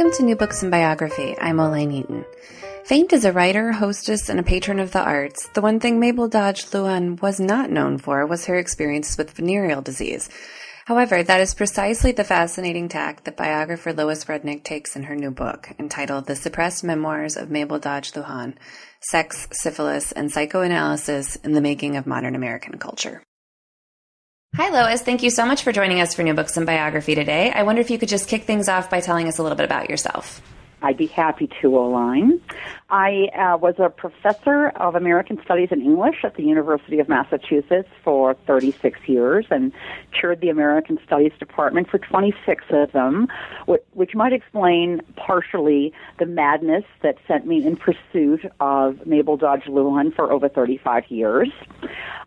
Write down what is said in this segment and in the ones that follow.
Welcome to New Books and Biography. I'm Olayne Eaton. Famed as a writer, hostess, and a patron of the arts, the one thing Mabel Dodge Luhan was not known for was her experiences with venereal disease. However, that is precisely the fascinating tack that biographer Lois Rudnick takes in her new book, entitled The Suppressed Memoirs of Mabel Dodge Luhan Sex, Syphilis, and Psychoanalysis in the Making of Modern American Culture. Hi, Lois. Thank you so much for joining us for New Books and Biography today. I wonder if you could just kick things off by telling us a little bit about yourself. I'd be happy to, Olayne. I uh, was a professor of American Studies and English at the University of Massachusetts for 36 years and chaired the American Studies Department for 26 of them, which might explain partially the madness that sent me in pursuit of Mabel Dodge Luhan for over 35 years.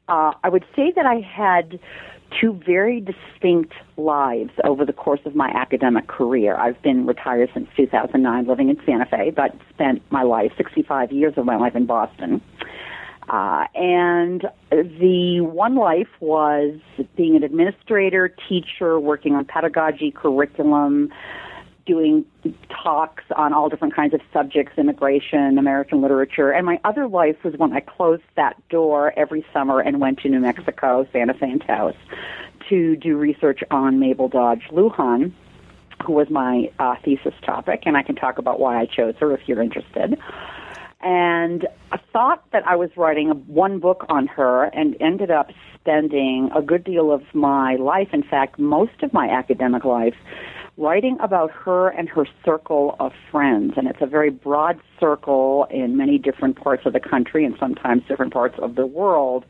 Uh, I would say that I had two very distinct lives over the course of my academic career. I've been retired since 2009, living in Santa Fe, but spent my life, 65 years of my life in Boston. Uh, and the one life was being an administrator, teacher, working on pedagogy, curriculum, doing talks on all different kinds of subjects, immigration, American literature. And my other life was when I closed that door every summer and went to New Mexico, Santa Fe and Taos, to do research on Mabel Dodge Luhan, who was my uh, thesis topic. And I can talk about why I chose her if you're interested. And I thought that I was writing one book on her and ended up spending a good deal of my life, in fact, most of my academic life, writing about her and her circle of friends. And it's a very broad circle in many different parts of the country and sometimes different parts of the world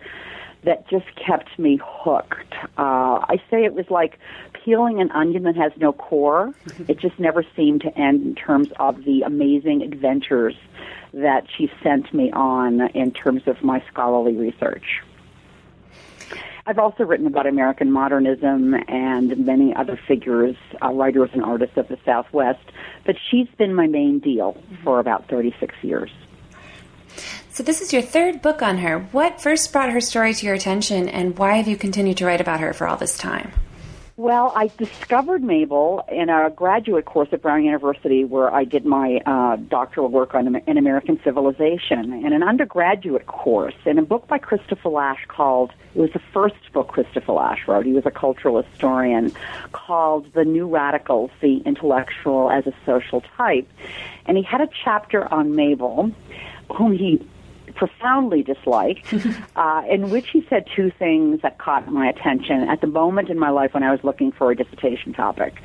that just kept me hooked. Uh, I say it was like peeling an onion that has no core. Mm-hmm. It just never seemed to end in terms of the amazing adventures that she sent me on in terms of my scholarly research. I've also written about American modernism and many other figures, uh, writers and artists of the Southwest, but she's been my main deal for about 36 years. So, this is your third book on her. What first brought her story to your attention, and why have you continued to write about her for all this time? Well, I discovered Mabel in a graduate course at Brown University where I did my uh, doctoral work on in American civilization. In an undergraduate course, in a book by Christopher Lasch called, it was the first book Christopher Lasch wrote. He was a cultural historian called The New Radicals, the Intellectual as a Social Type. And he had a chapter on Mabel, whom he profoundly disliked, uh, in which he said two things that caught my attention at the moment in my life when I was looking for a dissertation topic.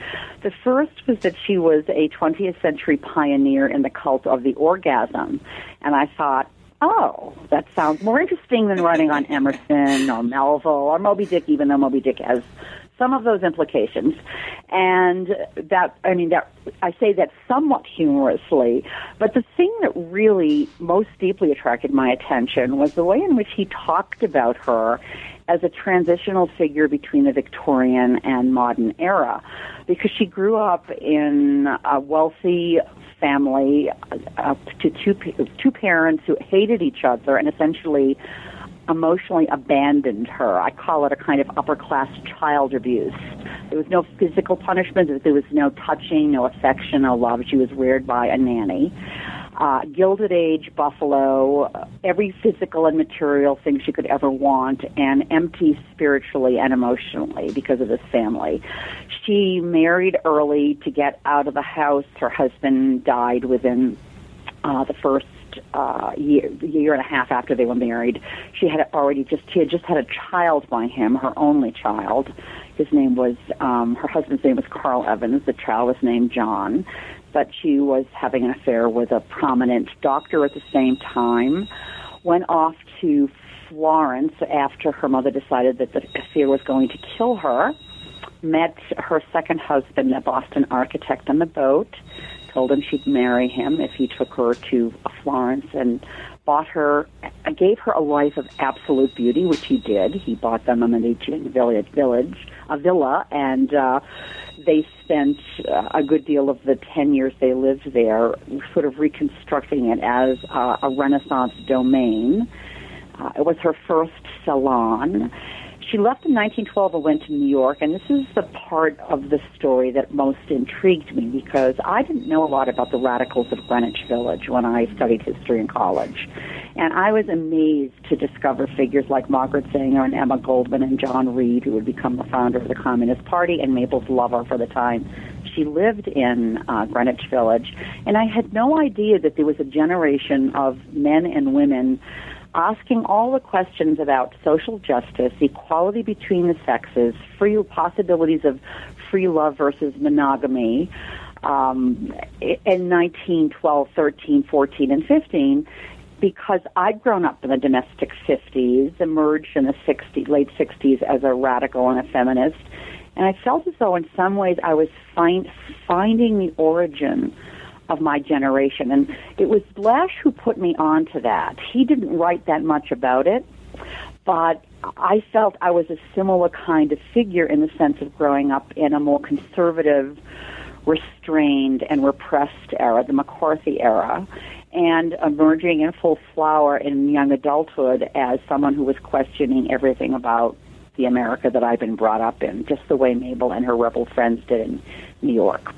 The first was that she was a 20th century pioneer in the cult of the orgasm, and I thought, oh, that sounds more interesting than writing on Emerson or Melville or Moby Dick, even though Moby Dick has some of those implications. And that, I mean, that, I say that somewhat humorously, but the thing that really most deeply attracted my attention was the way in which he talked about her as a transitional figure between the Victorian and modern era, because she grew up in a wealthy family uh, to two two parents who hated each other and essentially emotionally abandoned her. I call it a kind of upper class child abuse. There was no physical punishment, there was no touching, no affection, no love. She was reared by a nanny. Uh, Gilded Age, Buffalo, every physical and material thing she could ever want, and empty spiritually and emotionally because of this family. She married early to get out of the house. Her husband died within uh, the first uh, year, year and a half after they were married. She had already just she had just had a child by him, her only child. His name was um, her husband's name was Carl Evans. The child was named John, but she was having an affair with a prominent doctor at the same time. Went off to Florence after her mother decided that the affair was going to kill her. Met her second husband, a Boston architect, on the boat told him she'd marry him if he took her to Florence and bought her, gave her a life of absolute beauty, which he did. He bought them a Medicean village, village a villa, and uh, they spent uh, a good deal of the 10 years they lived there sort of reconstructing it as uh, a Renaissance domain. Uh, it was her first salon she left in 1912 and went to New York, and this is the part of the story that most intrigued me because I didn't know a lot about the radicals of Greenwich Village when I studied history in college. And I was amazed to discover figures like Margaret Sanger and Emma Goldman and John Reed, who would become the founder of the Communist Party and Mabel's lover for the time. She lived in uh, Greenwich Village, and I had no idea that there was a generation of men and women asking all the questions about social justice, equality between the sexes, free possibilities of free love versus monogamy um, in 1912, 13, 14, and 15 because I'd grown up in the domestic 50s, emerged in the 60s, late 60s as a radical and a feminist, and I felt as though in some ways I was find, finding the origin of my generation. And it was Lasch who put me on to that. He didn't write that much about it, but I felt I was a similar kind of figure in the sense of growing up in a more conservative, restrained, and repressed era, the McCarthy era. And emerging in full flower in young adulthood as someone who was questioning everything about the America that I've been brought up in, just the way Mabel and her rebel friends did in New York.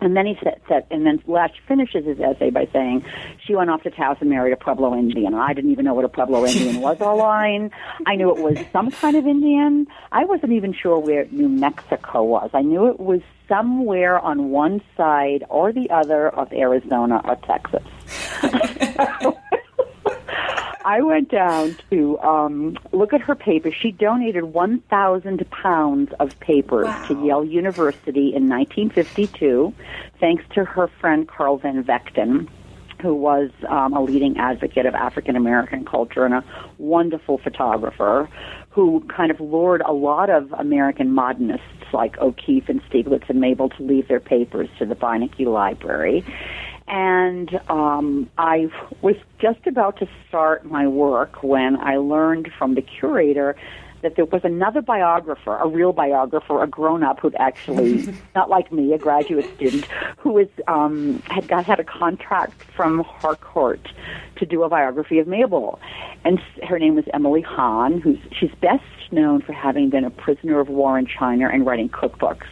And then he said, said, and then Lasch finishes his essay by saying, she went off to Taos and married a Pueblo Indian. I didn't even know what a Pueblo Indian was all. I knew it was some kind of Indian. I wasn't even sure where New Mexico was. I knew it was somewhere on one side or the other of Arizona or Texas. I went down to um, look at her papers. She donated 1,000 pounds of papers wow. to Yale University in 1952, thanks to her friend Carl Van Vechten who was um, a leading advocate of African American culture and a wonderful photographer who kind of lured a lot of American modernists like O'Keeffe and Stieglitz and Mabel to leave their papers to the Beinecke Library and um, I was just about to start my work when I learned from the curator that there was another biographer, a real biographer, a grown-up who'd actually, not like me, a graduate student, who was um, had got had a contract from Harcourt to do a biography of Mabel, and her name was Emily Hahn, who's she's best known for having been a prisoner of war in China and writing cookbooks.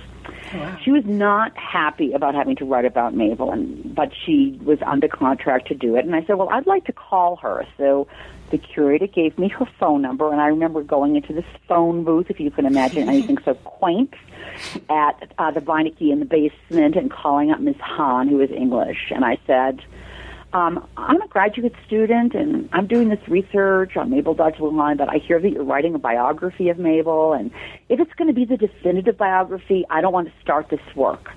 She was not happy about having to write about Mabel, and but she was under contract to do it. And I said, well, I'd like to call her. So the curator gave me her phone number, and I remember going into this phone booth, if you can imagine anything so quaint, at uh, the Beinecke in the basement, and calling up Miss Hahn, who was English. And I said, um, I'm a graduate student and I'm doing this research on Mabel Dodge Luhan, but I hear that you're writing a biography of Mabel, and if it's going to be the definitive biography, I don't want to start this work.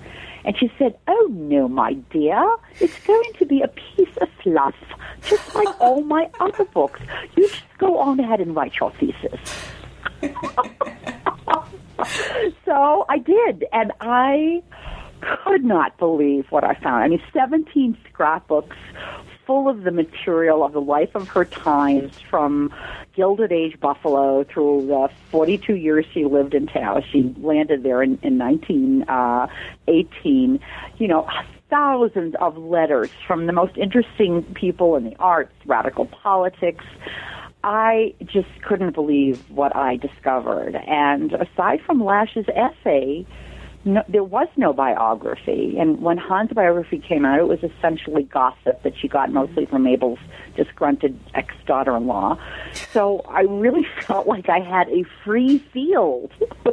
And she said, Oh no, my dear, it's going to be a piece of fluff, just like all my other books. You just go on ahead and write your thesis. so I did, and I could not believe what I found. I mean, 17 scrapbooks full of the material of the life of her times from Gilded Age Buffalo through the 42 years she lived in Taos. She landed there in, in 1918. Uh, you know, thousands of letters from the most interesting people in the arts, radical politics. I just couldn't believe what I discovered. And aside from Lasch's essay, no, there was no biography. And when Hahn's biography came out, it was essentially gossip that she got mostly from Mabel's disgruntled ex daughter in law. So I really felt like I had a free field.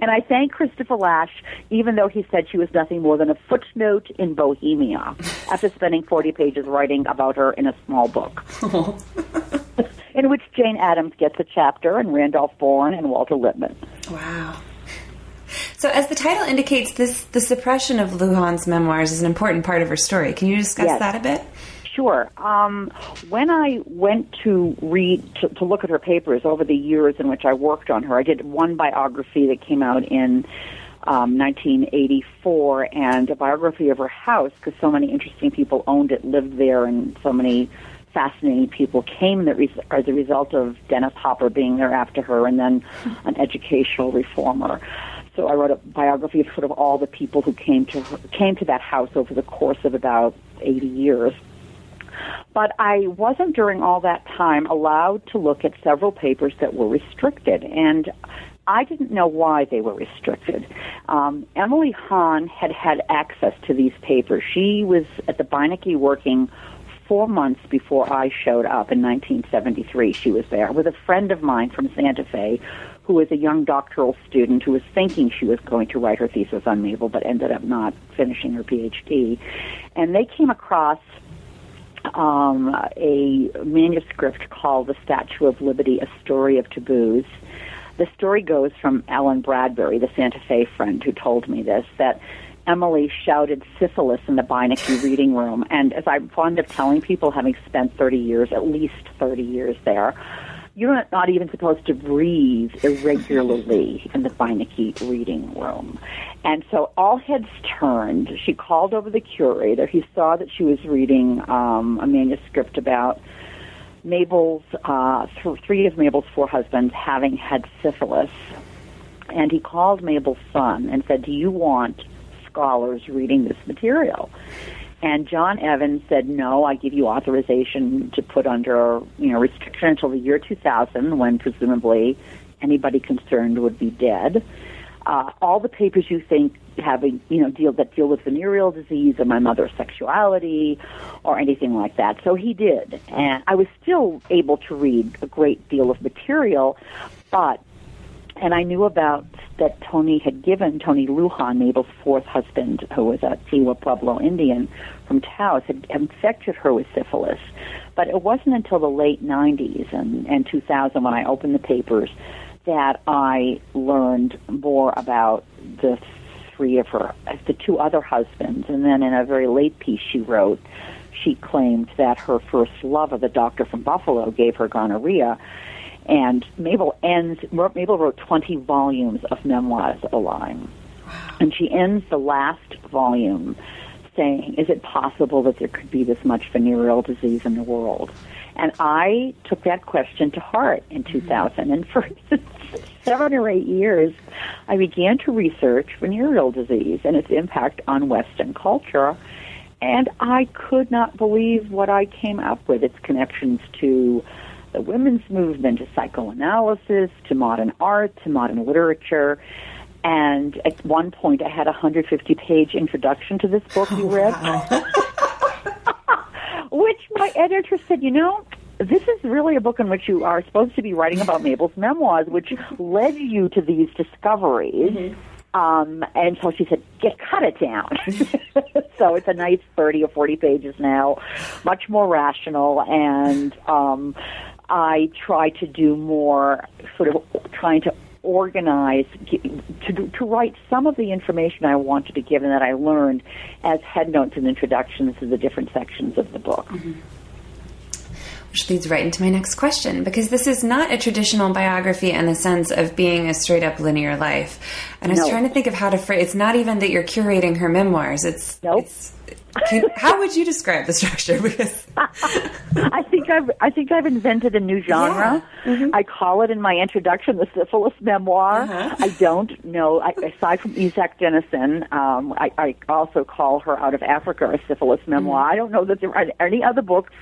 and I thank Christopher Lasch, even though he said she was nothing more than a footnote in Bohemia, after spending 40 pages writing about her in a small book. in which Jane Addams gets a chapter, and Randolph Bourne and Walter Lippmann. Wow. So, as the title indicates, this the suppression of Luhan's memoirs is an important part of her story. Can you discuss yes. that a bit? Sure. Um, when I went to read to, to, look at her papers over the years in which I worked on her, I did one biography that came out in um, 1984, and a biography of her house because so many interesting people owned it, lived there, and so many fascinating people came that res- as a result of Dennis Hopper being there after her, and then an educational reformer. So I wrote a biography of sort of all the people who came to her, came to that house over the course of about 80 years. But I wasn't during all that time allowed to look at several papers that were restricted, and I didn't know why they were restricted. Um, Emily Hahn had had access to these papers. She was at the Beinecke working four months before I showed up in 1973. She was there with a friend of mine from Santa Fe who was a young doctoral student who was thinking she was going to write her thesis on Mabel but ended up not finishing her PhD. And they came across um, a manuscript called The Statue of Liberty, A Story of Taboos. The story goes from Ellen Bradbury, the Santa Fe friend who told me this, that Emily shouted syphilis in the Beinecke reading room. And as I'm fond of telling people, having spent 30 years, at least 30 years there, you're not even supposed to breathe irregularly in the Beinecke reading room. And so all heads turned. She called over the curator. He saw that she was reading um, a manuscript about Mabel's, uh, th- three of Mabel's four husbands having had syphilis. And he called Mabel's son and said, Do you want scholars reading this material? And John Evans said, no, I give you authorization to put under, you know, restriction until the year 2000 when presumably anybody concerned would be dead. Uh, all the papers you think having, you know, deal that deal with venereal disease or my mother's sexuality or anything like that. So he did. And I was still able to read a great deal of material, but and I knew about that Tony had given Tony Lujan, Mabel's fourth husband, who was a Tewa Pueblo Indian from Taos, had infected her with syphilis. But it wasn't until the late 90s and, and 2000 when I opened the papers that I learned more about the three of her, the two other husbands. And then in a very late piece she wrote, she claimed that her first lover, the doctor from Buffalo, gave her gonorrhea and Mabel ends, Mabel wrote 20 volumes of memoirs alone. Lyme. And she ends the last volume saying, Is it possible that there could be this much venereal disease in the world? And I took that question to heart in mm-hmm. 2000. And for seven or eight years, I began to research venereal disease and its impact on Western culture. And I could not believe what I came up with, its connections to the women's movement, to psychoanalysis, to modern art, to modern literature. And at one point, I had a 150 page introduction to this book you read, which my editor said, you know, this is really a book in which you are supposed to be writing about Mabel's memoirs, which led you to these discoveries. Mm-hmm. Um, and so she said, "Get cut it down." so it's a nice thirty or forty pages now, much more rational, and um, I try to do more sort of trying to organize to to write some of the information I wanted to give and that I learned as headnotes and introductions to the different sections of the book. Mm-hmm. Which leads right into my next question because this is not a traditional biography in the sense of being a straight up linear life. And I was no. trying to think of how to phrase. It's not even that you're curating her memoirs. It's nope. It's, can, how would you describe the structure? Because I think I've I think I've invented a new genre. Yeah. Mm-hmm. I call it in my introduction the syphilis memoir. Uh-huh. I don't know. I, aside from Isak Dinesen, um, I, I also call her out of Africa a syphilis memoir. Mm-hmm. I don't know that there are any other books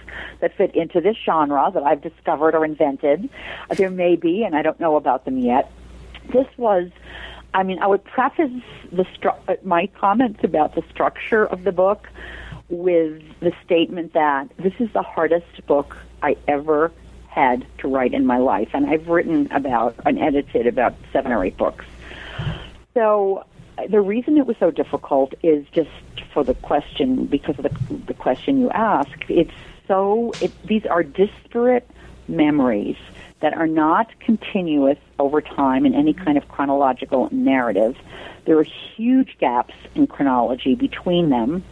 that fit into this genre that I've discovered or invented. There may be, and I don't know about them yet. This was I mean, I would preface the stru- uh, my comments about the structure of the book with the statement that this is the hardest book I ever had to write in my life, and I've written about and edited about seven or eight books. So the reason it was so difficult is just for the question because of the, the question you asked. It's so it, these are disparate memories that are not continuous over time in any kind of chronological narrative. There are huge gaps in chronology between them.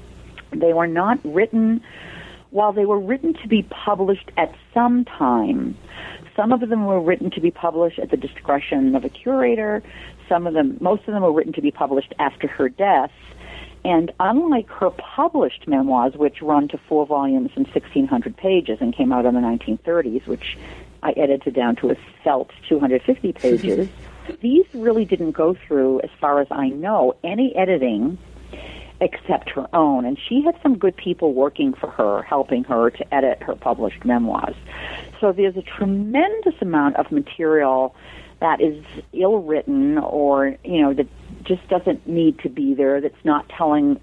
They were not written, while they were written to be published at some time, some of them were written to be published at the discretion of a curator. some of them, most of them were written to be published after her death. And unlike her published memoirs, which run to four volumes and 1,600 pages and came out in the 1930s, which I edited down to a felt 250 pages, these really didn't go through, as far as I know, any editing except her own. And she had some good people working for her, helping her to edit her published memoirs. So there's a tremendous amount of material that is ill written or, you know, that just doesn't need to be there, that's not telling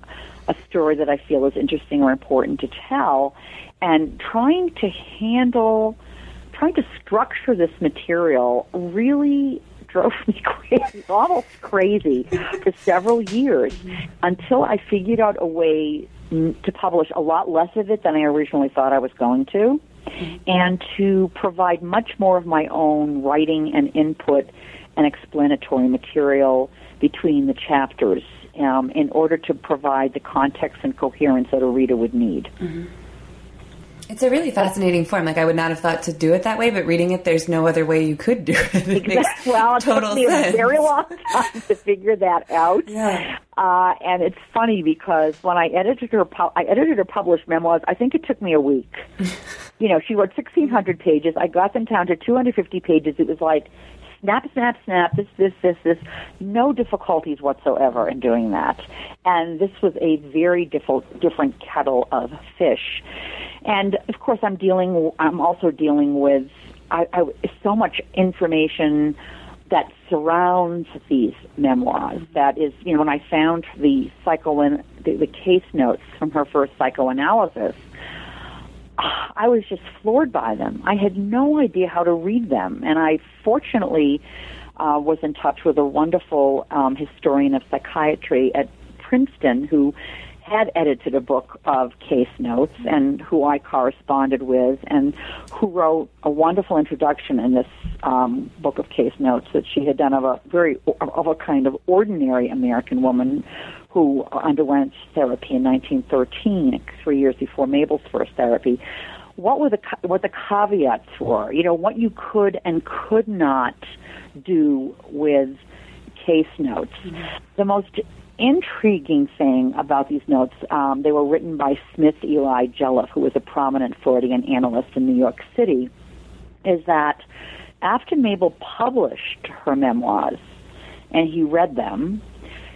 a story that I feel is interesting or important to tell. And trying to handle, trying to structure this material really drove me crazy, almost crazy, for several years until I figured out a way to publish a lot less of it than I originally thought I was going to, and to provide much more of my own writing and input and explanatory material between the chapters um, in order to provide the context and coherence that a reader would need. Mm-hmm. It's a really fascinating form. Like I would not have thought to do it that way, but reading it, there's no other way you could do it. it exactly. Well, it took me sense. a very long time to figure that out. Yeah. Uh, and it's funny because when I edited her, I edited her published memoirs. I think it took me a week. you know, she wrote 1,600 pages. I got them down to 250 pages. It was like snap, snap, snap, this, this, this, this. No difficulties whatsoever in doing that. And this was a very diff- different kettle of fish. And of course, I'm dealing, I'm also dealing with I, I, so much information that surrounds these memoirs. That is, you know, when I found the psycho the, the case notes from her first psychoanalysis, I was just floored by them. I had no idea how to read them, and I fortunately uh, was in touch with a wonderful um, historian of psychiatry at Princeton who had edited a book of case notes and who I corresponded with and who wrote a wonderful introduction in this um, book of case notes that she had done of a very of a kind of ordinary American woman who underwent therapy in 1913, three years before Mabel's first therapy. What were the what the caveats were? You know what you could and could not do with case notes. Mm-hmm. The most intriguing thing about these notes, um, they were written by Smith Ely Jelliffe, who was a prominent Freudian analyst in New York City, is that after Mabel published her memoirs and he read them,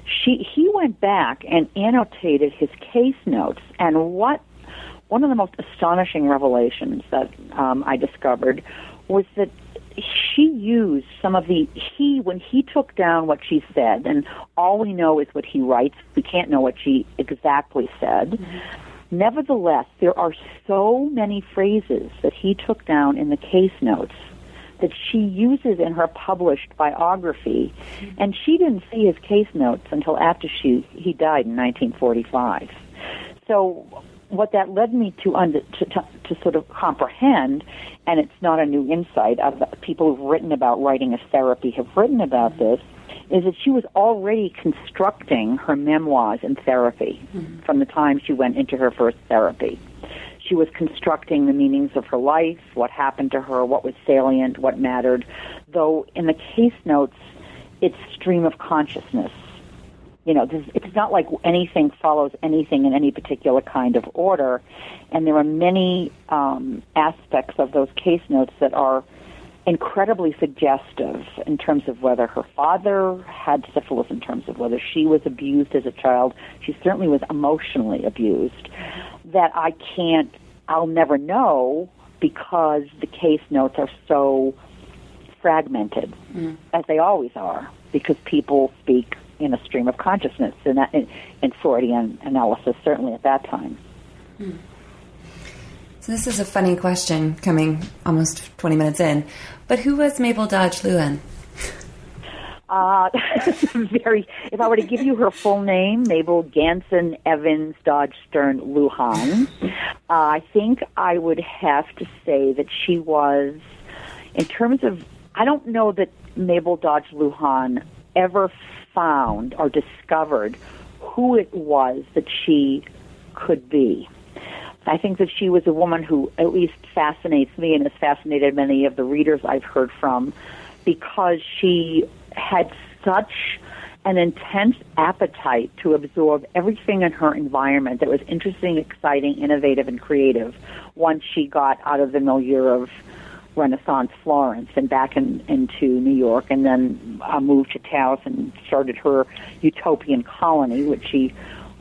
she he went back and annotated his case notes and what one of the most astonishing revelations that um, I discovered was that she used some of the he when he took down what she said and all we know is what he writes we can't know what she exactly said mm-hmm. nevertheless there are so many phrases that he took down in the case notes that she uses in her published biography, and she didn't see his case notes until after she he died in 1945. So what that led me to, under, to, to, to sort of comprehend, and it's not a new insight. Of people who've written about writing a therapy have written about this. Is that she was already constructing her memoirs in therapy mm-hmm. from the time she went into her first therapy. She was constructing the meanings of her life, what happened to her, what was salient, what mattered. Though in the case notes, it's stream of consciousness. You know, it's not like anything follows anything in any particular kind of order, and there are many um, aspects of those case notes that are incredibly suggestive in terms of whether her father had syphilis, in terms of whether she was abused as a child. She certainly was emotionally abused. That I can't, I'll never know because the case notes are so fragmented, mm. as they always are, because people speak in a stream of consciousness, and that, in, in Freudian analysis, certainly at that time. Mm. So this is a funny question coming almost 20 minutes in. But who was Mabel Dodge Luhan? Uh, very. If I were to give you her full name, Mabel Ganson Evans Dodge Sterne Luhan, uh, I think I would have to say that she was, in terms of, I don't know that Mabel Dodge Luhan ever found or discovered who it was that she could be. I think that she was a woman who at least fascinates me and has fascinated many of the readers I've heard from because she had such an intense appetite to absorb everything in her environment that was interesting, exciting, innovative, and creative once she got out of the milieu of Renaissance Florence and back in, into New York, and then uh, moved to Taos and started her utopian colony, which she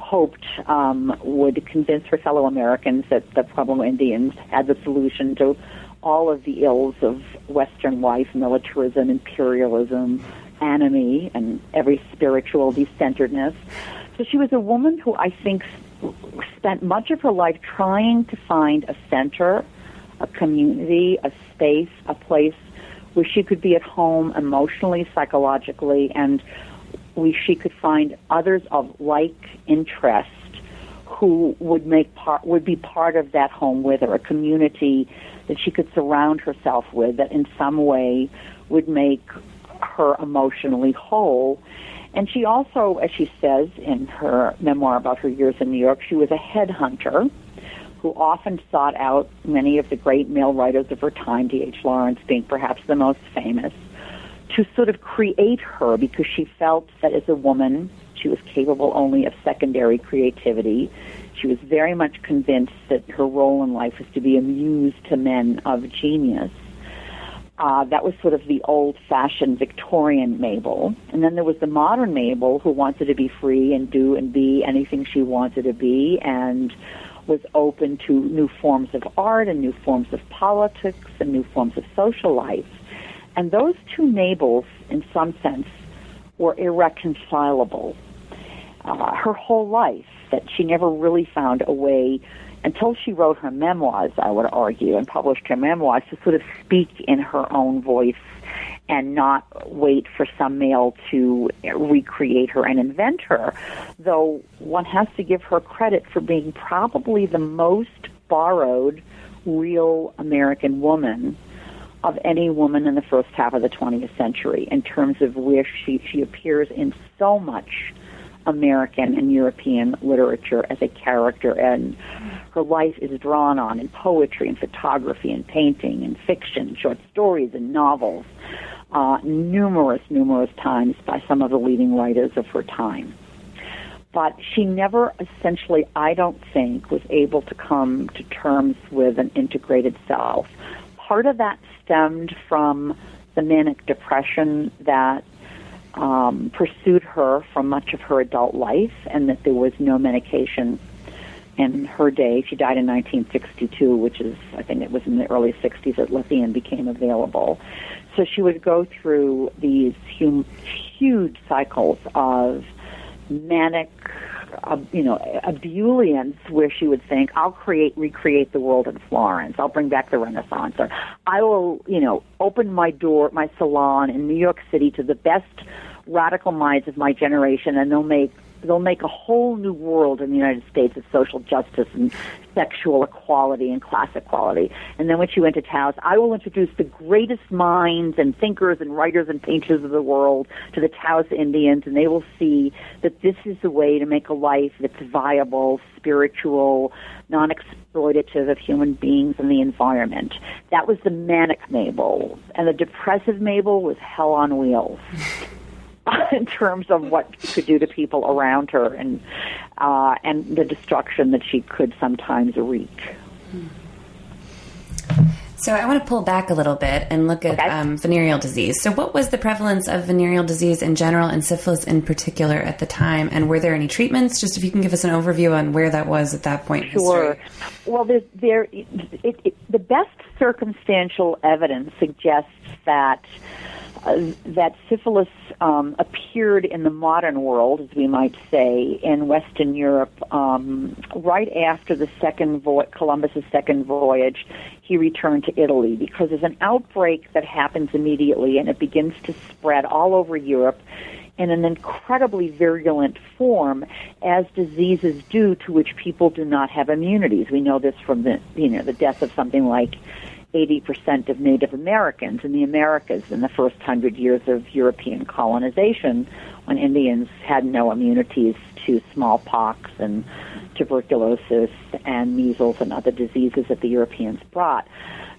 hoped um, would convince her fellow Americans that the Pueblo Indians had the solution to all of the ills of Western life, militarism, imperialism, anomie, and every spiritual decenteredness. So she was a woman who I think spent much of her life trying to find a center, a community, a space, a place where she could be at home emotionally, psychologically, and we, she could find others of like interest who would make part would be part of that home with her, a community that she could surround herself with that in some way would make her emotionally whole. And she also, as she says in her memoir about her years in New York, she was a headhunter who often sought out many of the great male writers of her time, D.H. Lawrence being perhaps the most famous, to sort of create her because she felt that as a woman, she was capable only of secondary creativity. She was very much convinced that her role in life was to be a muse to men of genius. Uh, that was sort of the old-fashioned Victorian Mabel, and then there was the modern Mabel who wanted to be free and do and be anything she wanted to be, and was open to new forms of art and new forms of politics and new forms of social life. And those two Mabels, in some sense, were irreconcilable. Uh, her whole life, that she never really found a way until she wrote her memoirs, I would argue, and published her memoirs to sort of speak in her own voice and not wait for some male to recreate her and invent her. Though one has to give her credit for being probably the most borrowed real American woman of any woman in the first half of the 20th century in terms of where she, she appears in so much American and European literature as a character, and her life is drawn on in poetry and photography and painting and fiction, short stories and novels, uh, numerous, numerous times by some of the leading writers of her time. But she never essentially, I don't think, was able to come to terms with an integrated self. Part of that stemmed from the manic depression that um, pursued her from much of her adult life, and that there was no medication in her day. She died in 1962, which is, I think it was in the early 60s that lithium became available. So she would go through these hum- huge cycles of manic, uh, you know, ebullience where she would think, I'll create, recreate the world in Florence. I'll bring back the Renaissance. Or I will, you know, open my door, my salon in New York City to the best radical minds of my generation and they'll make they'll make a whole new world in the United States of social justice and sexual equality and class equality. And then when she went to Taos, I will introduce the greatest minds and thinkers and writers and painters of the world to the Taos Indians, and they will see that this is the way to make a life that's viable, spiritual, non-exploitative of human beings and the environment. That was the manic Mabel. And the depressive Mabel was hell on wheels. in terms of what she could do to people around her and uh, and the destruction that she could sometimes wreak. So I want to pull back a little bit and look at okay. um, venereal disease. So what was the prevalence of venereal disease in general and syphilis in particular at the time? And were there any treatments? Just if you can give us an overview on where that was at that point. Sure. Well, there, there it, it, the best circumstantial evidence suggests that uh, that syphilis um, appeared in the modern world, as we might say, in Western Europe um, right after the second vo- Columbus's second voyage. He returned to Italy because there's an outbreak that happens immediately, and it begins to spread all over Europe in an incredibly virulent form, as diseases do to which people do not have immunities. We know this from the you know the death of something like 80% of Native Americans in the Americas in the first hundred years of European colonization when Indians had no immunities to smallpox and tuberculosis and measles and other diseases that the Europeans brought.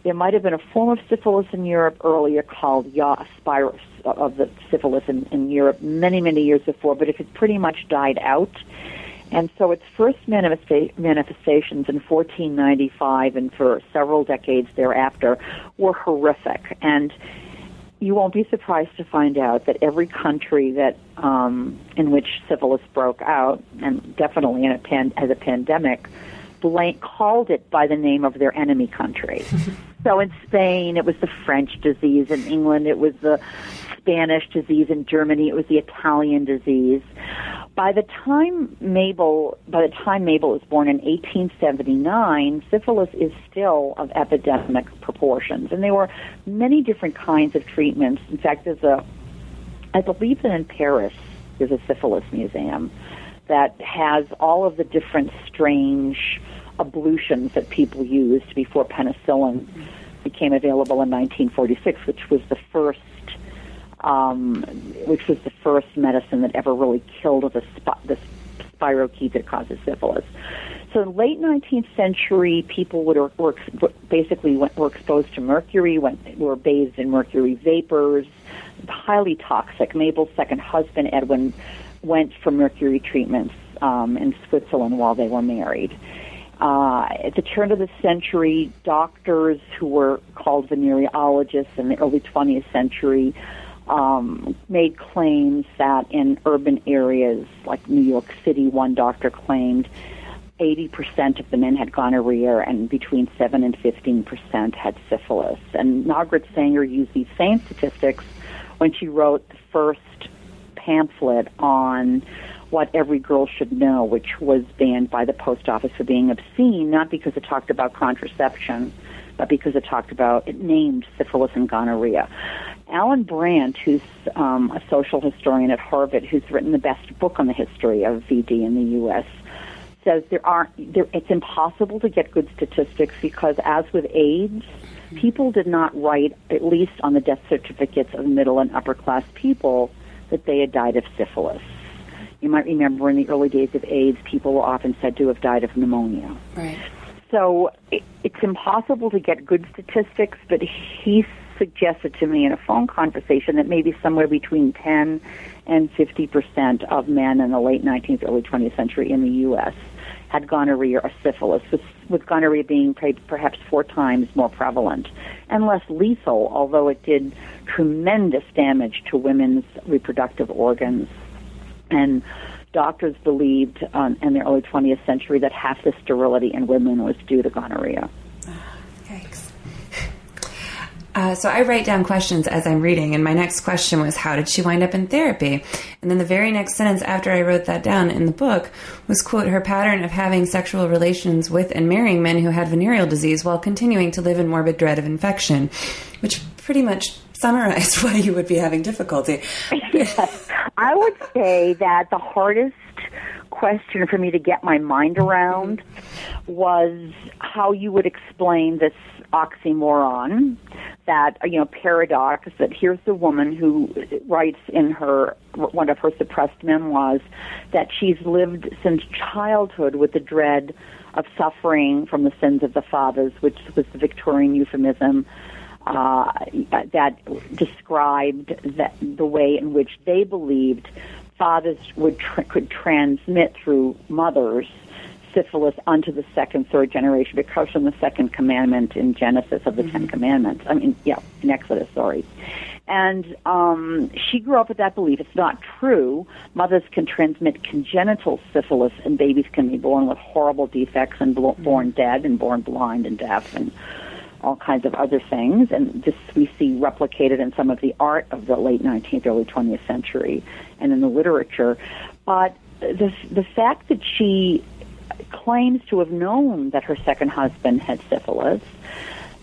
There might have been a form of syphilis in Europe earlier called spirus of the syphilis in, in Europe many, many years before, but it had pretty much died out. And so its first manifesta- manifestations in 1495 and for several decades thereafter were horrific. And you won't be surprised to find out that every country that um, in which syphilis broke out, and definitely in a pan- as a pandemic, blank called it by the name of their enemy country. so in Spain, it was the French disease. In England, it was the Spanish disease. In Germany, it was the Italian disease. By the time Mabel, by the time Mabel was born in 1879, syphilis is still of epidemic proportions, and there were many different kinds of treatments. In fact, there's a, I believe that in Paris, there's a syphilis museum that has all of the different strange ablutions that people used before penicillin became available in 1946, which was the first um, which was the first medicine that ever really killed the, sp- the spirochete that causes syphilis. So in late 19th century, people would basically went, were exposed to mercury, went, were bathed in mercury vapors, highly toxic. Mabel's second husband, Edwin, went for mercury treatments um, in Switzerland while they were married. Uh, at the turn of the century, doctors who were called venereologists in the early 20th century um, made claims that in urban areas like New York City, one doctor claimed 80% of the men had gonorrhea and between 7 and 15% had syphilis. And Margaret Sanger used these same statistics when she wrote the first pamphlet on what every girl should know, which was banned by the post office for being obscene, not because it talked about contraception, but because it talked about, it named syphilis and gonorrhea. Allan Brandt, who's um, a social historian at Harvard, who's written the best book on the history of VD in the U.S., says there are there, it's impossible to get good statistics because, as with AIDS, people did not write, at least on the death certificates of middle and upper class people, that they had died of syphilis. You might remember in the early days of AIDS, people were often said to have died of pneumonia. Right. So it, it's impossible to get good statistics, but he suggested to me in a phone conversation that maybe somewhere between 10 and 50 percent of men in the late 19th, early 20th century in the U.S. had gonorrhea or syphilis, with, with gonorrhea being perhaps four times more prevalent and less lethal, although it did tremendous damage to women's reproductive organs. And doctors believed um, in the early 20th century that half the sterility in women was due to gonorrhea. Uh, so I write down questions as I'm reading, and my next question was, How did she wind up in therapy? And then the very next sentence after I wrote that down in the book was, quote, her pattern of having sexual relations with and marrying men who had venereal disease while continuing to live in morbid dread of infection, which pretty much summarized why you would be having difficulty. yes. I would say that the hardest question for me to get my mind around was how you would explain this oxymoron that you know paradox that here's the woman who writes in her one of her suppressed memoirs that she's lived since childhood with the dread of suffering from the sins of the fathers which was the Victorian euphemism uh, that described that the way in which they believed fathers would tr- could transmit through mothers syphilis onto the second, third generation because from the second commandment in Genesis of the mm-hmm. Ten Commandments. I mean, yeah, in Exodus, sorry. And um, she grew up with that belief. It's not true. Mothers can transmit congenital syphilis, and babies can be born with horrible defects and bl- mm-hmm. born dead and born blind and deaf and all kinds of other things. And this we see replicated in some of the art of the late 19th, early 20th century, and in the literature. But the the fact that she claims to have known that her second husband had syphilis,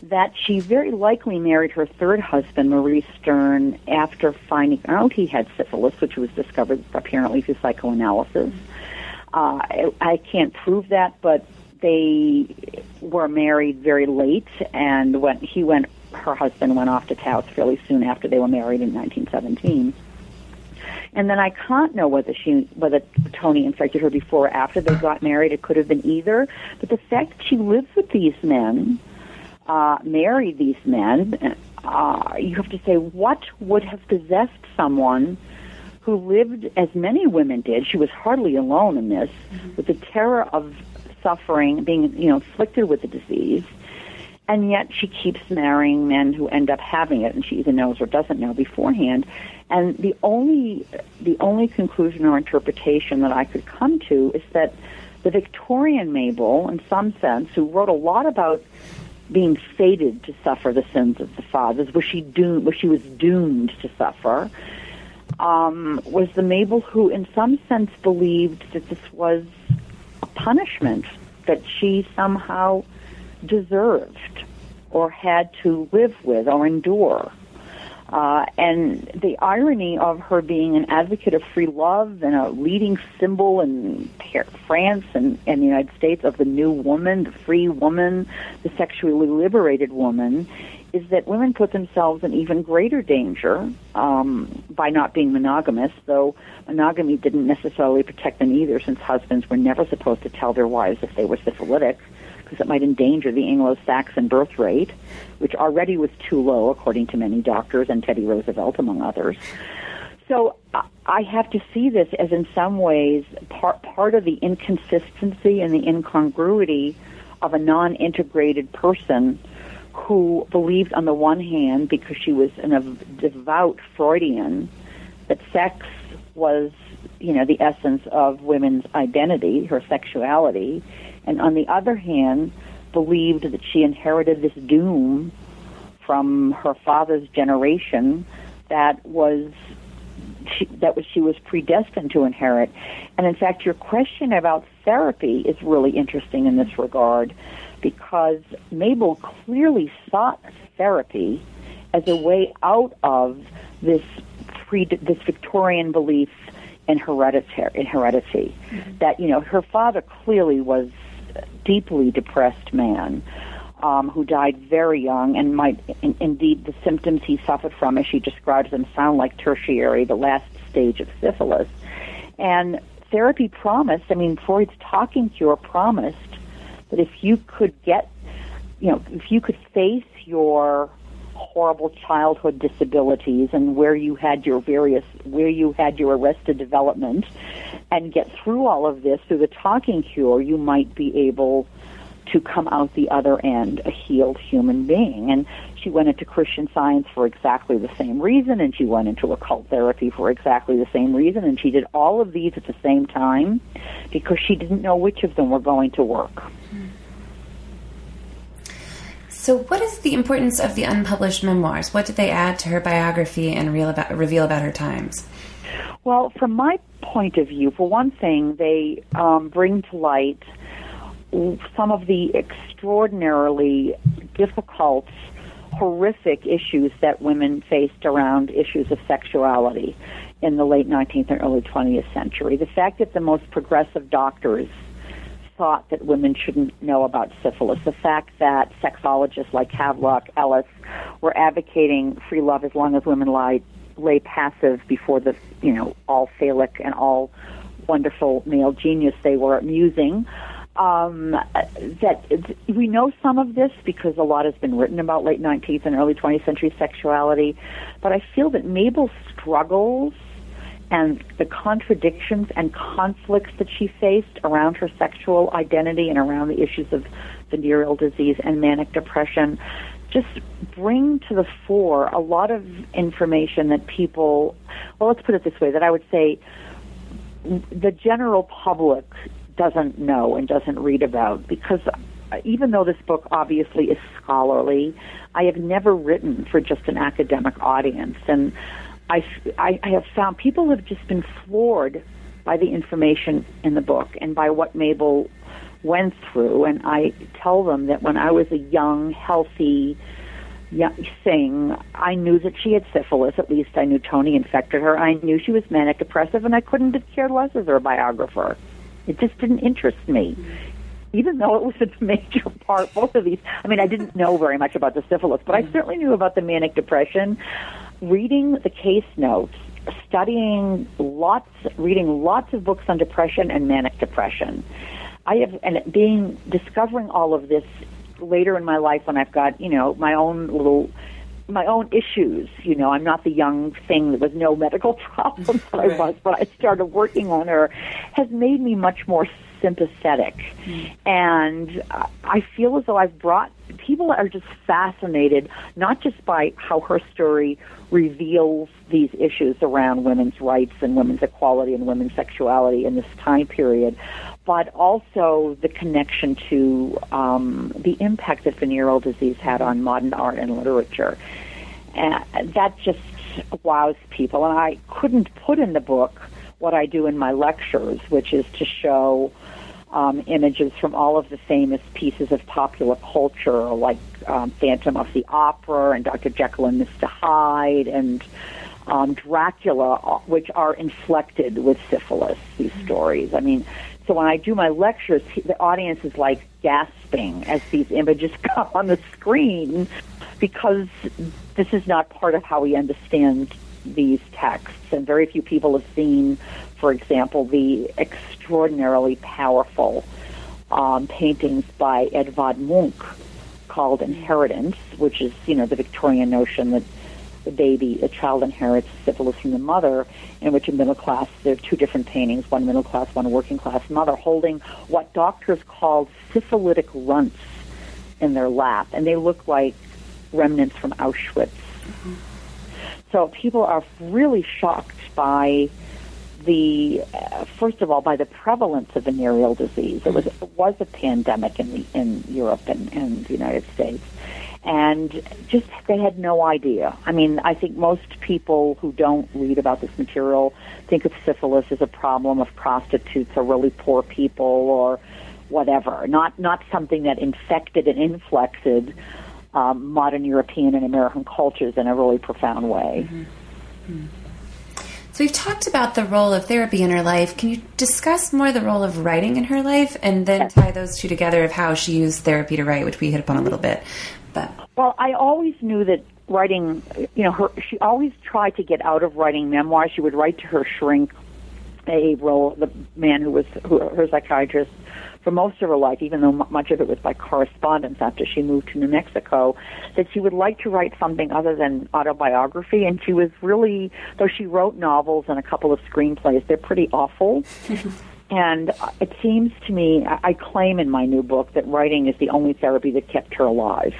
that she very likely married her third husband, Maurice Sterne, after finding out he had syphilis, which was discovered apparently through psychoanalysis. Uh, I, I can't prove that, but they were married very late, and when he went, her husband went off to Taos fairly soon after they were married in 1917. And then I can't know whether she, whether Tony infected her before or after they got married. It could have been either. But the fact that she lives with these men, uh, married these men, uh, you have to say, what would have possessed someone who lived as many women did? She was hardly alone in this, mm-hmm. with the terror of suffering, being you know afflicted with the disease, and yet she keeps marrying men who end up having it, and she either knows or doesn't know beforehand. And the only the only conclusion or interpretation that I could come to is that the Victorian Mabel, in some sense, who wrote a lot about being fated to suffer the sins of the fathers, was she doomed? Was she was doomed to suffer? Um, was the Mabel who, in some sense, believed that this was punishment that she somehow deserved or had to live with or endure. Uh, and the irony of her being an advocate of free love and a leading symbol in France and, and the United States of the new woman, the free woman, the sexually liberated woman, is that women put themselves in even greater danger um, by not being monogamous, though monogamy didn't necessarily protect them either, since husbands were never supposed to tell their wives if they were syphilitic, because it might endanger the Anglo-Saxon birth rate, which already was too low, according to many doctors and Teddy Roosevelt, among others. So I have to see this as, in some ways, part part of the inconsistency and the incongruity of a non-integrated person who believed, on the one hand, because she was an, a devout Freudian, that sex was, you know, the essence of women's identity, her sexuality, and on the other hand, believed that she inherited this doom from her father's generation that was she, that was she was predestined to inherit. And in fact, your question about therapy is really interesting in this regard because Mabel clearly sought therapy as a way out of this pre, this Victorian belief in hereditary in heredity. Mm-hmm. That you know her father clearly was a deeply depressed man. Um, who died very young and might in, indeed the symptoms he suffered from as she describes them sound like tertiary the last stage of syphilis and therapy promised i mean freud's talking cure promised that if you could get, you know, if you could face your horrible childhood disabilities and where you had your various where you had your arrested development and get through all of this through the talking cure you might be able to come out the other end a healed human being. And she went into christian science for exactly the same reason and she went into occult therapy for exactly the same reason and she did all of these at the same time because she didn't know which of them were going to work so, what is the importance of the unpublished memoirs? What did they add to her biography and about, reveal about her times? Well, from my point of view, for one thing, they um, bring to light some of the extraordinarily difficult, horrific issues that women faced around issues of sexuality in the late 19th and early 20th century. The fact that the most progressive doctors thought that women shouldn't know about syphilis. The fact that sexologists like Havelock Ellis were advocating free love as long as women lie, lay passive before the, you know, all phallic and all wonderful male genius they were musing. Um, that we know some of this because a lot has been written about late 19th and early 20th century sexuality, but I feel that Mabel's struggles and the contradictions and conflicts that she faced around her sexual identity and around the issues of venereal disease and manic depression just bring to the fore a lot of information that people, well, let's put it this way, that I would say the general public doesn't know and doesn't read about because uh, even though this book obviously is scholarly, I have never written for just an academic audience. And I, I, I have found people have just been floored by the information in the book and by what Mabel went through. And I tell them that when I was a young, healthy young thing, I knew that she had syphilis. At least I knew Tony infected her. I knew she was manic depressive, and I couldn't have cared less as her biographer. It just didn't interest me. even though it was a major part, both of these, I mean, I didn't know very much about the syphilis, but I mm-hmm. certainly knew about the manic depression. Reading the case notes, studying lots, reading lots of books on depression and manic depression. I have, and being, discovering all of this later in my life when I've got, you know, my own little my own issues. You know, I'm not the young thing that was no medical problems that right. I was, but I started working on her, has made me much more sympathetic. Mm. And I feel as though I've brought people are just fascinated, not just by how her story reveals these issues around women's rights and women's equality and women's sexuality in this time period, but also the connection to um, the impact that venereal disease had on modern art and literature. And that just wows people. And I couldn't put in the book what I do in my lectures, which is to show um, images from all of the famous pieces of popular culture, like um, Phantom of the Opera and Dr. Jekyll and Mr. Hyde and um, Dracula, uh, which are inflected with syphilis, these mm-hmm. stories. I mean, so when I do my lectures, the audience is like gasping as these images come on the screen because this is not part of how we understand these texts. And very few people have seen, for example, the extraordinarily powerful um, paintings by Edvard Munch called Inheritance, which is, you know, the Victorian notion that the baby, the child inherits syphilis from the mother, in which a middle class, there are two different paintings, one middle class, one working class mother, holding what doctors called syphilitic runts in their lap. And they look like remnants from Auschwitz. Mm-hmm. So people are really shocked by the uh, first of all by the prevalence of venereal disease. It was it was a pandemic in the, in Europe and, and the United States, and just they had no idea. I mean, I think most people who don't read about this material think of syphilis as a problem of prostitutes or really poor people or whatever, not not something that infected and inflected um, modern European and American cultures in a really profound way. Mm-hmm. Mm-hmm. So we've talked about the role of therapy in her life. Can you discuss more the role of writing in her life, and then tie those two together of how she used therapy to write, which we hit upon a little bit. But well, I always knew that writing, you know, her she always tried to get out of writing memoirs. She would write to her shrink, A. Brill, the man who was who, her psychiatrist, for most of her life, even though much of it was by correspondence after she moved to New Mexico, that she would like to write something other than autobiography. And she was really, though she wrote novels and a couple of screenplays, they're pretty awful. and uh, it seems to me, I claim in my new book that writing is the only therapy that kept her alive.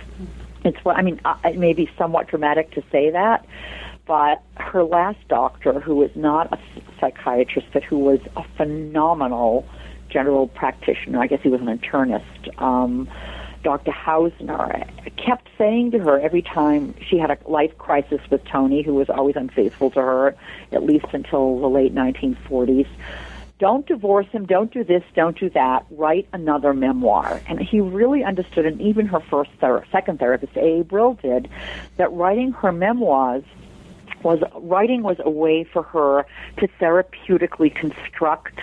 It's what I mean. Uh, it may be somewhat dramatic to say that, but her last doctor, who was not a psychiatrist, but who was a phenomenal general practitioner. I guess he was an internist. Um, Dr. Hausner kept saying to her every time she had a life crisis with Tony, who was always unfaithful to her, at least until the late 1940s. Don't divorce him. Don't do this. Don't do that. Write another memoir. And he really understood, and even her first, ther- second therapist, A. Brill, did, that writing her memoirs was writing was a way for her to therapeutically construct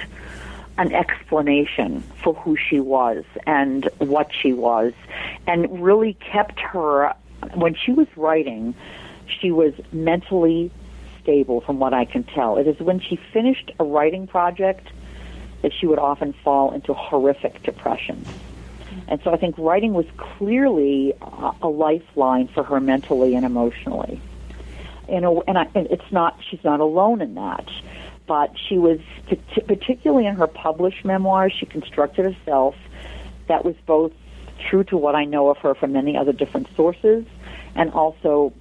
an explanation for who she was and what she was, and really kept her, when she was writing, she was mentally stable from what I can tell. It is when she finished a writing project that she would often fall into horrific depression. And so I think writing was clearly a lifeline for her mentally and emotionally. And, and, I, and it's not, she's not alone in that but she was particularly in her published memoirs she constructed herself that was both true to what I know of her from many other different sources and also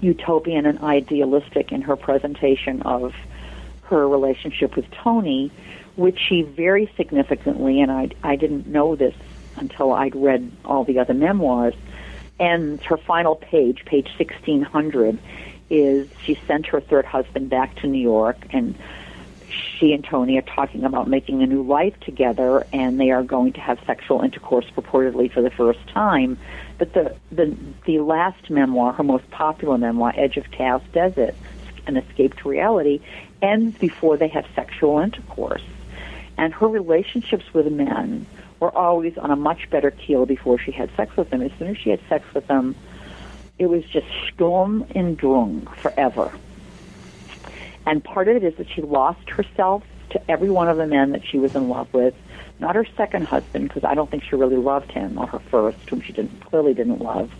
utopian and idealistic in her presentation of her relationship with Tony, which she very significantly, and I, I didn't know this until I'd read all the other memoirs, and her final page, page 1600, is she sent her third husband back to New York and she and Tony are talking about making a new life together, and they are going to have sexual intercourse purportedly for the first time. But the the the last memoir, her most popular memoir, Edge of Taos Desert, an escape to reality, ends before they have sexual intercourse, and her relationships with men were always on a much better keel before she had sex with him. As soon as she had sex with him, it was just Sturm und Drang forever. And part of it is that she lost herself to every one of the men that she was in love with. Not her second husband, because I don't think she really loved him, or her first, whom she didn't clearly didn't love.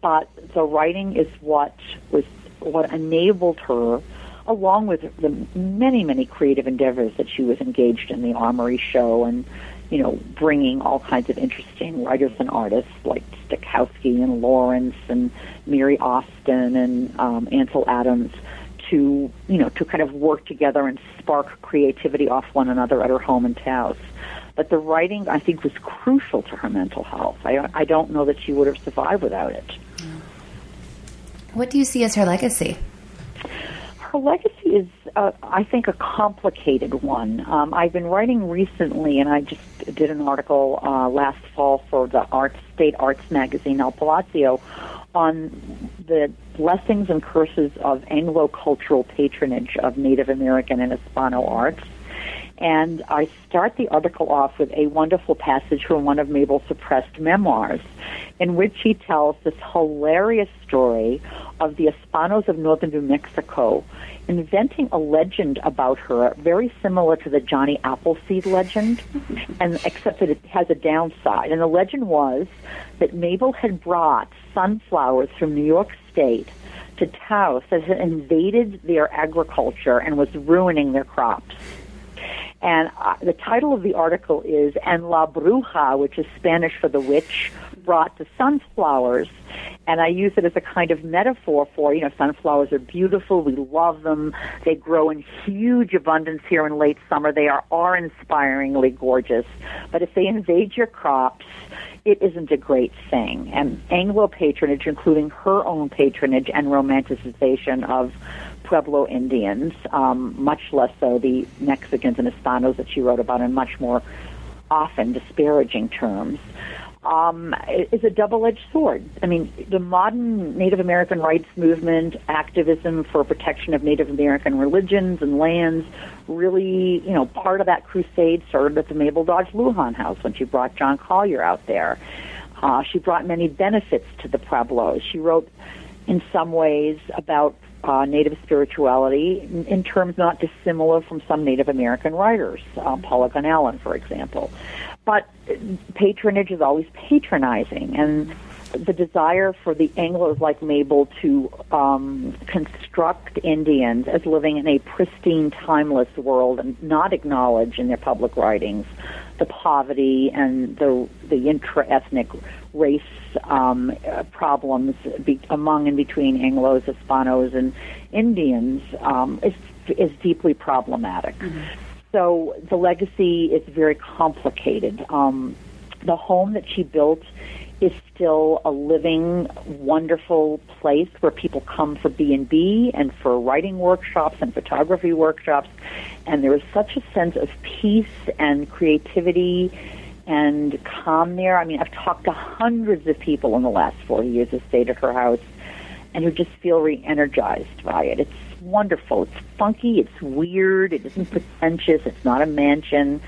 But the writing is what was what enabled her, along with the many many creative endeavors that she was engaged in, the Armory Show, and you know, bringing all kinds of interesting writers and artists like Stokowski and Lawrence and Mary Austin and um, Ansel Adams to you know to kind of work together and spark creativity off one another at her home in Taos. But the writing, I think, was crucial to her mental health. I, I don't know that she would have survived without it. What do you see as her legacy? Her legacy is, uh, I think, a complicated one. Um, I've been writing recently, and I just did an article uh, last fall for the Arts State Arts magazine, El Palacio, on the blessings and curses of Anglo-cultural patronage of Native American and Hispano arts. And I start the article off with a wonderful passage from one of Mabel's suppressed memoirs, in which he tells this hilarious story of the Hispanos of northern New Mexico inventing a legend about her very similar to the Johnny Appleseed legend, and except that it has a downside. And the legend was that Mabel had brought sunflowers from New York State to Taos that had invaded their agriculture and was ruining their crops. And uh, the title of the article is "En la bruja," which is Spanish for the witch, brought the sunflowers. And I use it as a kind of metaphor for, you know, sunflowers are beautiful. We love them. They grow in huge abundance here in late summer. They are awe-inspiringly gorgeous. But if they invade your crops, it isn't a great thing. And Anglo patronage, including her own patronage and romanticization of Pueblo Indians, um, much less so the Mexicans and Hispanos that she wrote about in much more often disparaging terms, um, is a double-edged sword. I mean, the modern Native American rights movement, activism for protection of Native American religions and lands, really, you know, part of that crusade started at the Mabel Dodge Luhan House when she brought John Collier out there. Uh, she brought many benefits to the Pueblos. She wrote, in some ways, about uh, Native spirituality in, in, terms not dissimilar from some Native American writers, uh, Paula Gunn Allen, for example. But patronage is always patronizing, and the desire for the Anglos like Mabel to um, construct Indians as living in a pristine, timeless world and not acknowledge in their public writings the poverty and the the intra-ethnic race um, problems be, among and between Anglos, Hispanos, and Indians um, is is deeply problematic. Mm-hmm. So the legacy is very complicated. Um, the home that she built is still a living, wonderful place where people come for B and B and for writing workshops and photography workshops, and there is such a sense of peace and creativity and calm there. I mean, I've talked to hundreds of people in the last four years who stayed at her house and who just feel re-energized by it. It's wonderful. It's funky. It's weird. It isn't pretentious. It's not a mansion,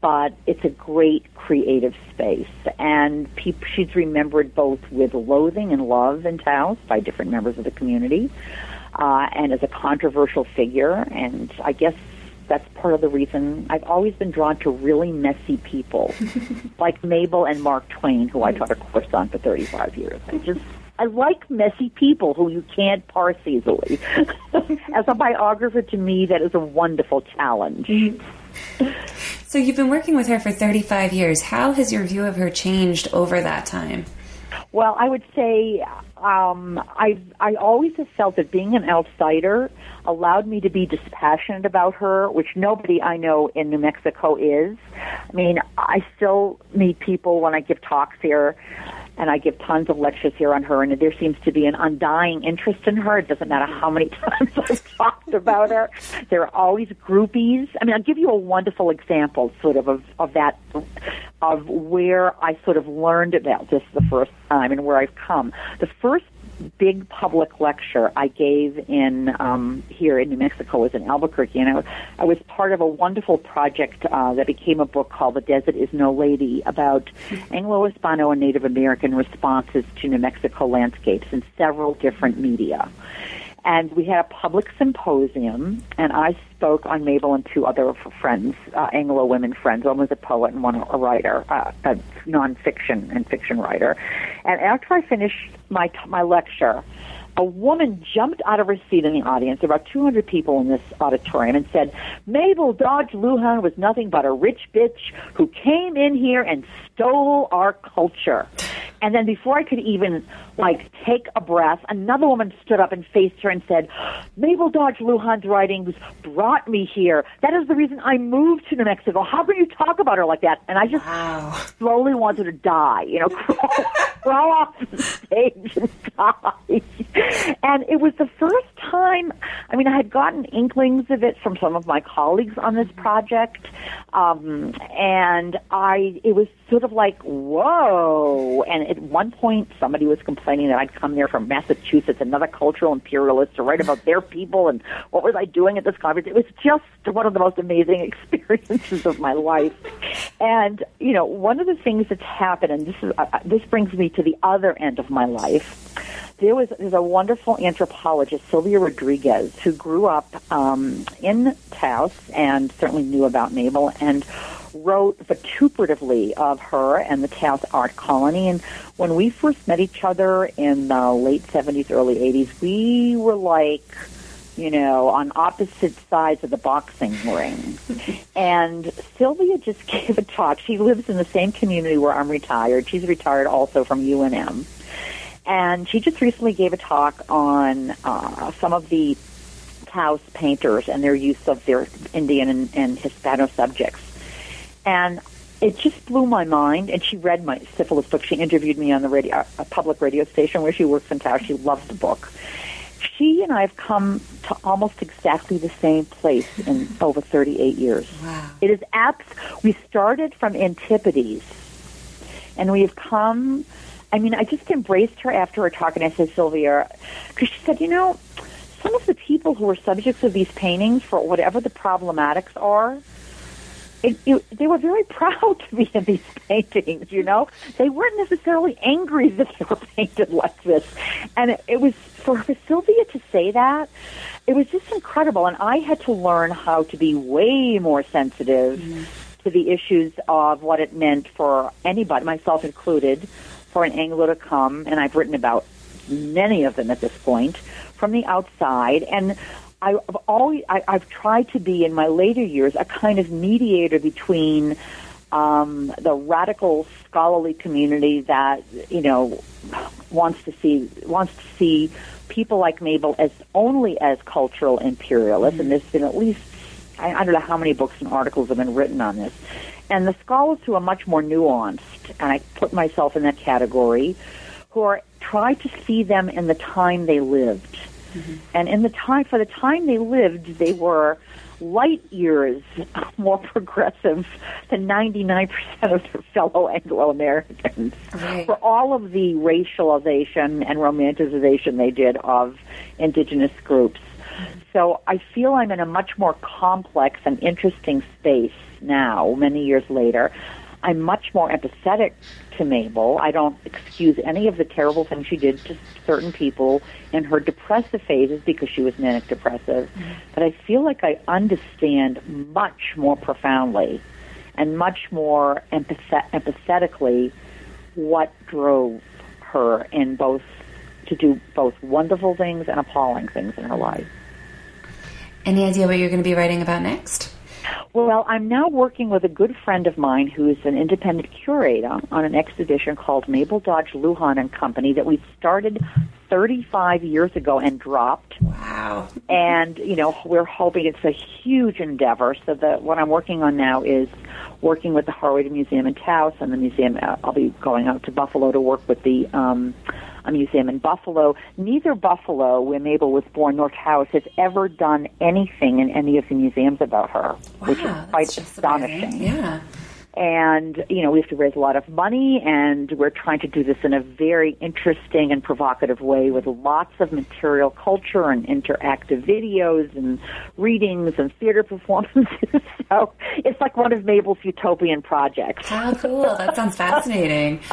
but it's a great creative space. And pe- she's remembered both with loathing and love in Taos by different members of the community, uh, and as a controversial figure. And I guess that's part of the reason I've always been drawn to really messy people, like Mabel and Mark Twain, who I taught a course on for 35 years. I just I like messy people who you can't parse easily. As a biographer, to me, that is a wonderful challenge. So you've been working with her for 35 years. How has your view of her changed over that time? Well, I would say um, I I always have felt that being an outsider allowed me to be dispassionate about her, which nobody I know in New Mexico is. I mean, I still meet people when I give talks here and I give tons of lectures here on her, and there seems to be an undying interest in her. It doesn't matter how many times I've talked about her. There are always groupies. I mean, I'll give you a wonderful example, sort of, of, of that, of where I sort of learned about this the first time and where I've come. The first big public lecture I gave in um, here in New Mexico was in Albuquerque, and I was, I was part of a wonderful project uh, that became a book called "The Desert Is No Lady" about Anglo-Hispano and Native American responses to New Mexico landscapes in several different media. And we had a public symposium, and I spoke on Mabel and two other friends, uh, Anglo women friends. One was a poet and one a writer, uh, a nonfiction and fiction writer. And after I finished my my lecture, a woman jumped out of her seat in the audience, about 200 people in this auditorium, and said, Mabel Dodge Luhan was nothing but a rich bitch who came in here and stole our culture. And then before I could even like take a breath, another woman stood up and faced her and said, Mabel Dodge Luhan's writings brought me here. That is the reason I moved to New Mexico. How can you talk about her like that? And I just wow. slowly wanted to die, you know, crawl, crawl off the stage and die. And it was the first time, I mean, I had gotten inklings of it from some of my colleagues on this project. Um, and I, it was sort of like, whoa. And at one point, somebody was complaining that I'd come there from Massachusetts, another cultural imperialist, to write about their people and what was I doing at this conference. It was just one of the most amazing experiences of my life. And, you know, one of the things that's happened, and this is, uh, uh, this brings me to the other end of my life. There was there's a wonderful anthropologist, Sylvia Rodriguez, who grew up um, in Taos and certainly knew about Mabel and wrote vituperatively of her and the Taos art colony. And when we first met each other in the late 70s, early 80s, we were like, you know, on opposite sides of the boxing ring. and Sylvia just gave a talk. She lives in the same community where I'm retired. She's retired also from UNM. And she just recently gave a talk on uh, some of the Taos painters and their use of their Indian and, and Hispano subjects. And it just blew my mind. And she read my syphilis book. She interviewed me on the radio, a public radio station where she works in Taos. She loves the book. She and I have come to almost exactly the same place in over 38 years. Wow. It is abs. We started from Antipodes, and we have come. I mean, I just embraced her after her talk, and I said, Sylvia, because she said, you know, some of the people who are subjects of these paintings, for whatever the problematics are, it, it, they were very proud to be in these paintings. You know, they weren't necessarily angry that they were painted like this, and it, it was for Sylvia to say that. It was just incredible, and I had to learn how to be way more sensitive mm-hmm. to the issues of what it meant for anybody, myself included, for an Anglo to come, and I've written about many of them at this point from the outside, and I've always I, I've tried to be in my later years a kind of mediator between um, the radical scholarly community that you know wants to see wants to see people like Mabel as only as cultural imperialists, mm-hmm. and there's been at least I, I don't know how many books and articles have been written on this, and the scholars who are much more nuanced, and I put myself in that category, who are try to see them in the time they lived Mm-hmm. And in the time, for the time they lived, they were light years more progressive than 99% of their fellow Anglo Americans. Right. For all of the racialization and romanticization they did of indigenous groups. So I feel I'm in a much more complex and interesting space now, many years later. I'm much more empathetic to Mabel. I don't excuse any of the terrible things she did to certain people in her depressive phases because she was manic depressive. Mm-hmm. But I feel like I understand much more profoundly and much more empathet- empathetically what drove her in both to do both wonderful things and appalling things in her life. Any idea what you're going to be writing about next? Well, I'm now working with a good friend of mine who is an independent curator on an exhibition called Mabel Dodge Luhan and Company that we started 35 years ago and dropped. Wow. And, you know, we're hoping it's a huge endeavor. So that what I'm working on now is working with the Harwood Museum in Taos and the museum. Uh, I'll be going out to Buffalo to work with the um, a museum in Buffalo. Neither Buffalo, where Mabel was born, nor Taos has ever done anything in any of the museums about her, wow, which is quite astonishing. Yeah. And you know we have to raise a lot of money and we're trying to do this in a very interesting and provocative way with lots of material culture and interactive videos and readings and theater performances so it's like one of mabel's utopian projects how cool that sounds fascinating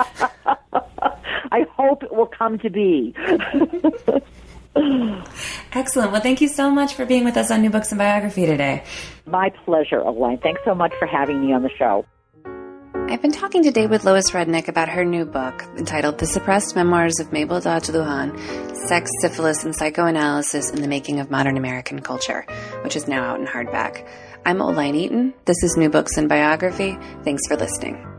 i hope it will come to be Excellent. Well, thank you so much for being with us on New Books and Biography today. My pleasure, Elaine. Thanks so much for having me on the show. I've been talking today with Lois Rudnick about her new book entitled The Suppressed Memoirs of Mabel Dodge Luhan Sex, Syphilis, and Psychoanalysis in the Making of Modern American Culture, which is now out in hardback. I'm Oline Eaton. This is New Books and Biography. Thanks for listening.